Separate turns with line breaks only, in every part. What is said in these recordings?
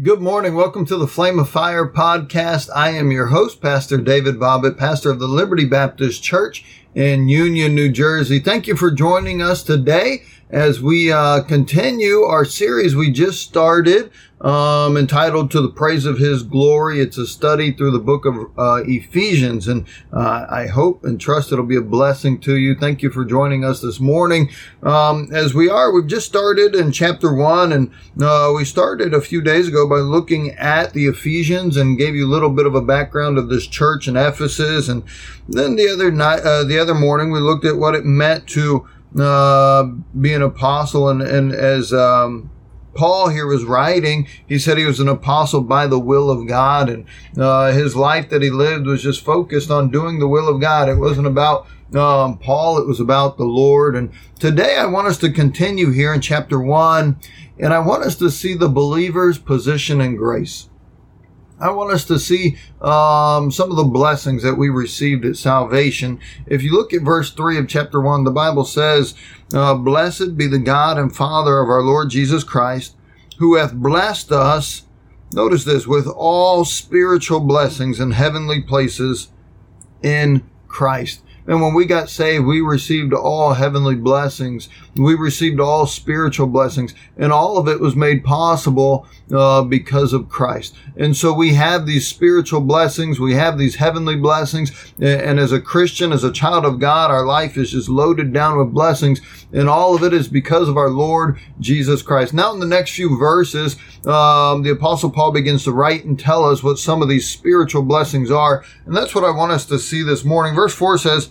Good morning. Welcome to the Flame of Fire podcast. I am your host, Pastor David Bobbitt, pastor of the Liberty Baptist Church in Union, New Jersey. Thank you for joining us today as we uh, continue our series we just started um, entitled To the Praise of His Glory. It's a study through the book of uh, Ephesians, and uh, I hope and trust it'll be a blessing to you. Thank you for joining us this morning. Um, as we are, we've just started in chapter one, and uh, we started a few days ago by looking at the Ephesians and gave you a little bit of a background of this church in Ephesus, and then the other night, uh, the other morning, we looked at what it meant to uh, be an apostle, and and as um, Paul here was writing, he said he was an apostle by the will of God, and uh, his life that he lived was just focused on doing the will of God. It wasn't about um, Paul, it was about the Lord. And today I want us to continue here in chapter one, and I want us to see the believer's position in grace. I want us to see um, some of the blessings that we received at salvation. If you look at verse 3 of chapter 1, the Bible says, uh, Blessed be the God and Father of our Lord Jesus Christ, who hath blessed us, notice this, with all spiritual blessings in heavenly places in Christ. And when we got saved, we received all heavenly blessings. We received all spiritual blessings. And all of it was made possible uh, because of Christ. And so we have these spiritual blessings. We have these heavenly blessings. And as a Christian, as a child of God, our life is just loaded down with blessings. And all of it is because of our Lord Jesus Christ. Now, in the next few verses, um, the Apostle Paul begins to write and tell us what some of these spiritual blessings are. And that's what I want us to see this morning. Verse 4 says,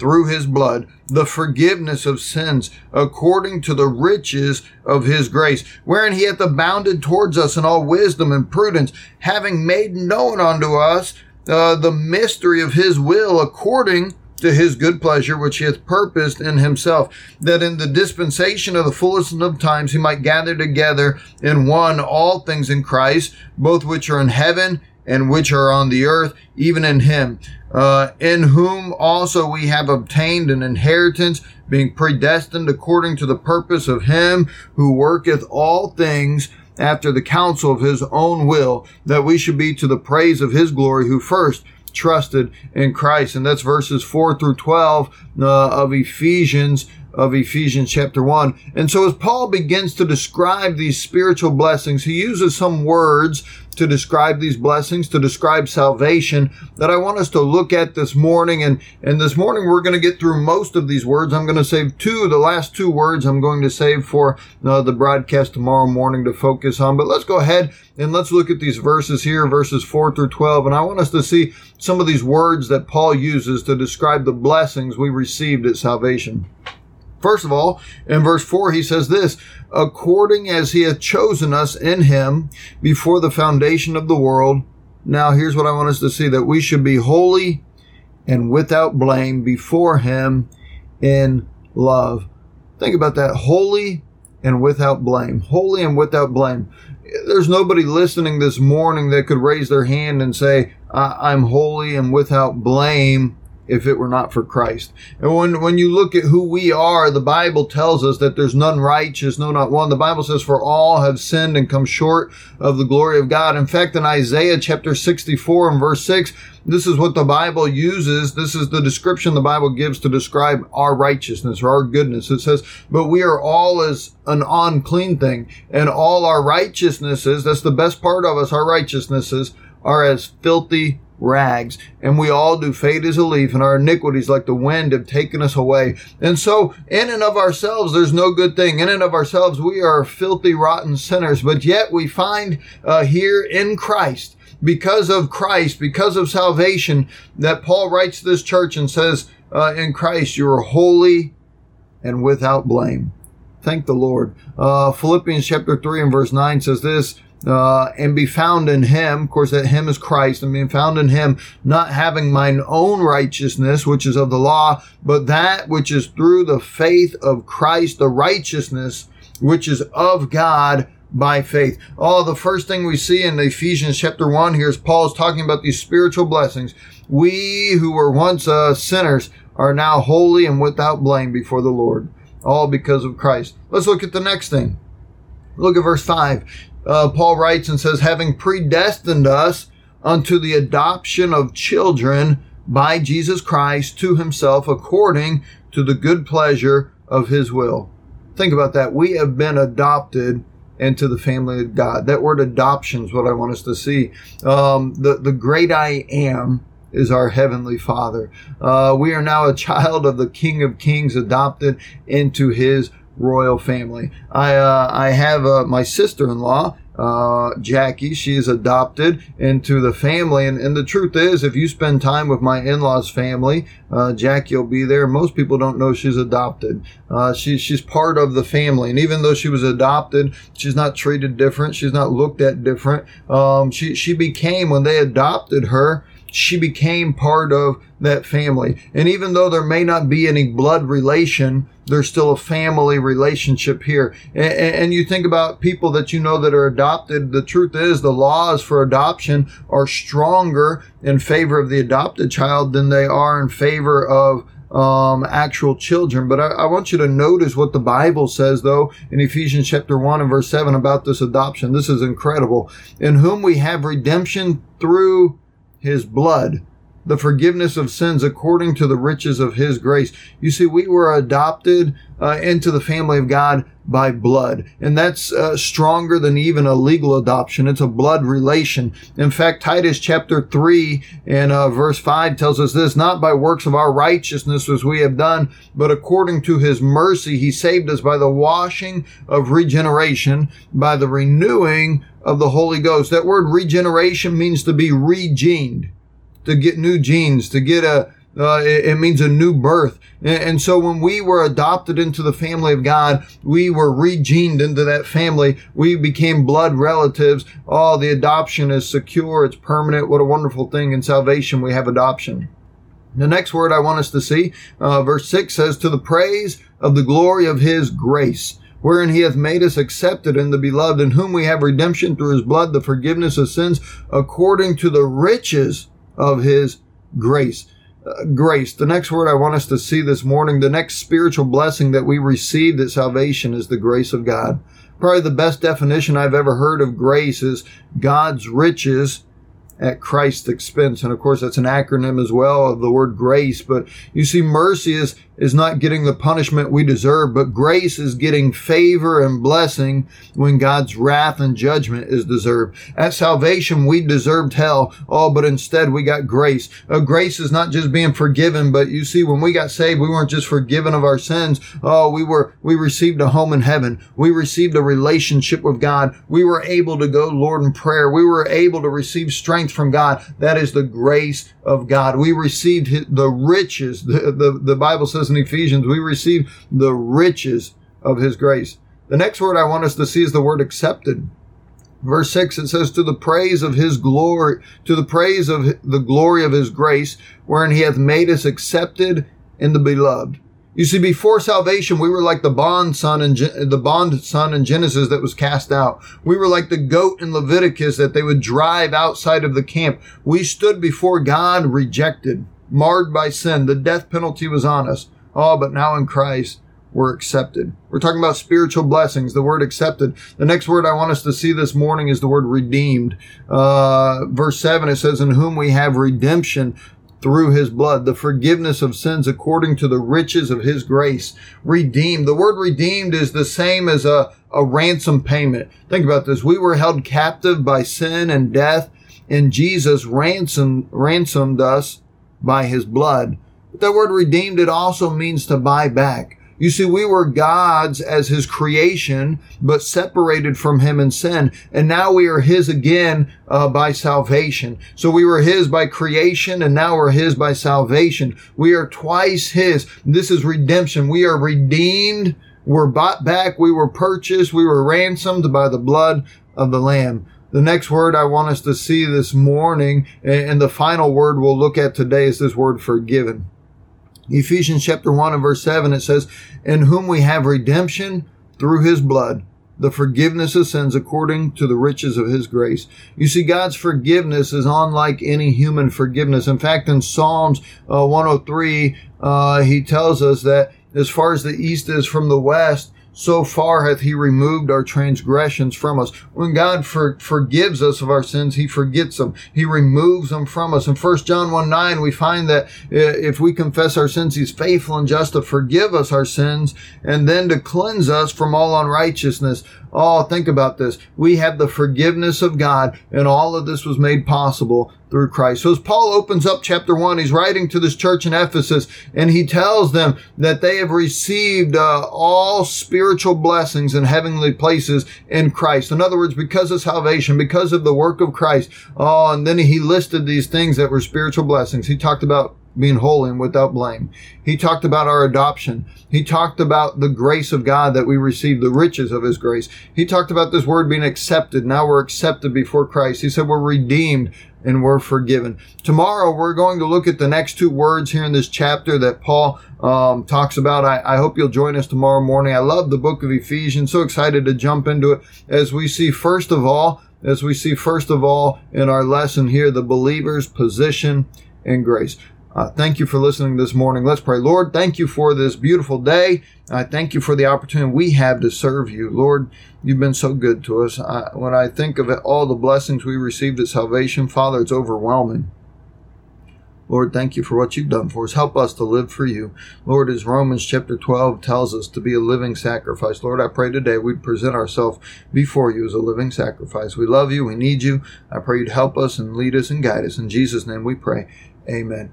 through his blood the forgiveness of sins according to the riches of his grace, wherein he hath abounded towards us in all wisdom and prudence, having made known unto us uh, the mystery of his will according to his good pleasure, which he hath purposed in himself, that in the dispensation of the fullness of times he might gather together in one all things in Christ, both which are in heaven and which are on the earth, even in him, uh, in whom also we have obtained an inheritance, being predestined according to the purpose of him who worketh all things after the counsel of his own will, that we should be to the praise of his glory, who first trusted in Christ. And that's verses 4 through 12 uh, of Ephesians of Ephesians chapter 1. And so as Paul begins to describe these spiritual blessings, he uses some words to describe these blessings, to describe salvation that I want us to look at this morning. And, and this morning we're going to get through most of these words. I'm going to save two, the last two words I'm going to save for uh, the broadcast tomorrow morning to focus on. But let's go ahead and let's look at these verses here, verses 4 through 12. And I want us to see some of these words that Paul uses to describe the blessings we received at salvation. First of all, in verse 4, he says this, according as he hath chosen us in him before the foundation of the world. Now, here's what I want us to see that we should be holy and without blame before him in love. Think about that. Holy and without blame. Holy and without blame. There's nobody listening this morning that could raise their hand and say, I'm holy and without blame if it were not for Christ. And when, when you look at who we are, the Bible tells us that there's none righteous, no, not one. The Bible says, for all have sinned and come short of the glory of God. In fact, in Isaiah chapter 64 and verse 6, this is what the Bible uses. This is the description the Bible gives to describe our righteousness or our goodness. It says, but we are all as an unclean thing and all our righteousnesses, that's the best part of us, our righteousnesses are as filthy rags, and we all do fade as a leaf, and our iniquities like the wind have taken us away. And so, in and of ourselves, there's no good thing. In and of ourselves, we are filthy, rotten sinners, but yet we find uh, here in Christ, because of Christ, because of salvation, that Paul writes this church and says, uh, in Christ, you are holy and without blame. Thank the Lord. Uh, Philippians chapter 3 and verse 9 says this, uh, and be found in him. Of course, that him is Christ and being found in him, not having mine own righteousness, which is of the law, but that which is through the faith of Christ, the righteousness which is of God by faith. Oh, the first thing we see in Ephesians chapter 1 here is Paul's talking about these spiritual blessings. We who were once uh, sinners are now holy and without blame before the Lord, all because of Christ. Let's look at the next thing. Look at verse 5 uh, Paul writes and says, having predestined us unto the adoption of children by Jesus Christ to himself according to the good pleasure of his will. Think about that. We have been adopted into the family of God. That word adoption is what I want us to see. Um, the, the great I am is our heavenly father. Uh, we are now a child of the King of Kings adopted into his royal family. I uh, I have uh, my sister-in-law. Uh, Jackie, she is adopted into the family, and, and the truth is, if you spend time with my in-laws' family, uh, Jackie will be there. Most people don't know she's adopted. Uh, she, she's part of the family, and even though she was adopted, she's not treated different. She's not looked at different. Um, she she became when they adopted her she became part of that family. And even though there may not be any blood relation, there's still a family relationship here. And, and, you think about people that you know that are adopted. The truth is the laws for adoption are stronger in favor of the adopted child than they are in favor of um, actual children. But I, I, want you to notice what the Bible says, though, in Ephesians chapter 1 and verse 7 about this adoption. This is incredible. In whom we have redemption through his blood, the forgiveness of sins according to the riches of his grace. You see, we were adopted uh, into the family of God by blood. And that's uh, stronger than even a legal adoption. It's a blood relation. In fact, Titus chapter 3 and uh, verse 5 tells us this, not by works of our righteousness as we have done, but according to his mercy, he saved us by the washing of regeneration, by the renewing of the Holy Ghost. That word regeneration means to be regened, to get new genes, to get a, uh, it, it, means a new birth. And, and, so when we were adopted into the family of God, we were regened into that family. We became blood relatives. Oh, the adoption is secure. It's permanent. What a wonderful thing in salvation. We have adoption. The next word I want us to see, uh, verse 6 says, To the praise of the glory of his grace wherein he hath made us accepted in the beloved, in whom we have redemption through his blood, the forgiveness of sins, according to the riches of his grace. Uh, grace. The next word I want us to see this morning, the next spiritual blessing that we received at salvation is the grace of God. Probably the best definition I've ever heard of grace is God's riches at Christ's expense. And of course, that's an acronym as well of the word grace. But you see, mercy is is not getting the punishment we deserve, but grace is getting favor and blessing when God's wrath and judgment is deserved. At salvation, we deserved hell. Oh, but instead we got grace. Grace is not just being forgiven, but you see, when we got saved, we weren't just forgiven of our sins. Oh, we were, we received a home in heaven. We received a relationship with God. We were able to go, Lord, in prayer. We were able to receive strength from God. That is the grace of God. We received the riches. The, the, the Bible says in Ephesians, we receive the riches of his grace. The next word I want us to see is the word accepted. Verse 6, it says, To the praise of his glory, to the praise of the glory of his grace, wherein he hath made us accepted in the beloved. You see, before salvation, we were like the bond son and the bond son in Genesis that was cast out. We were like the goat in Leviticus that they would drive outside of the camp. We stood before God rejected, marred by sin. The death penalty was on us. Oh, but now in Christ, we're accepted. We're talking about spiritual blessings, the word accepted. The next word I want us to see this morning is the word redeemed. Uh, verse 7, it says, In whom we have redemption through his blood, the forgiveness of sins according to the riches of his grace. Redeemed. The word redeemed is the same as a, a ransom payment. Think about this. We were held captive by sin and death, and Jesus ransomed, ransomed us by his blood. But that word redeemed, it also means to buy back. You see, we were God's as his creation, but separated from him in sin. And now we are his again uh, by salvation. So we were his by creation and now we're his by salvation. We are twice his. This is redemption. We are redeemed We're bought back. We were purchased. We were ransomed by the blood of the Lamb. The next word I want us to see this morning, and the final word we'll look at today is this word forgiven. Ephesians chapter 1 and verse 7, it says, In whom we have redemption through his blood, the forgiveness of sins according to the riches of his grace. You see, God's forgiveness is unlike any human forgiveness. In fact, in Psalms uh, 103, uh, he tells us that as far as the east is from the west, so far hath he removed our transgressions from us. When God for, forgives us of our sins, he forgets them. He removes them from us. In 1 John 1 9, we find that eh, if we confess our sins, he's faithful and just to forgive us our sins and then to cleanse us from all unrighteousness. Oh, think about this. We have the forgiveness of God, and all of this was made possible through Christ. So as Paul opens up chapter one, he's writing to this church in Ephesus, and he tells them that they have received uh, all spiritual blessings in heavenly places in Christ. In other words, because of salvation, because of the work of Christ. Oh, and then he listed these things that were spiritual blessings. He talked about being holy and without blame. He talked about our adoption. He talked about the grace of God that we receive, the riches of His grace. He talked about this word being accepted. Now we're accepted before Christ. He said we're redeemed and we're forgiven. Tomorrow we're going to look at the next two words here in this chapter that Paul um, talks about. I, I hope you'll join us tomorrow morning. I love the book of Ephesians. So excited to jump into it as we see first of all, as we see first of all in our lesson here, the believer's position and grace. Uh, thank you for listening this morning. Let's pray. Lord, thank you for this beautiful day. I thank you for the opportunity we have to serve you. Lord, you've been so good to us. I, when I think of it, all the blessings we received at salvation, Father, it's overwhelming. Lord, thank you for what you've done for us. Help us to live for you. Lord, as Romans chapter 12 tells us to be a living sacrifice. Lord, I pray today we'd present ourselves before you as a living sacrifice. We love you. We need you. I pray you'd help us and lead us and guide us. In Jesus' name we pray. Amen.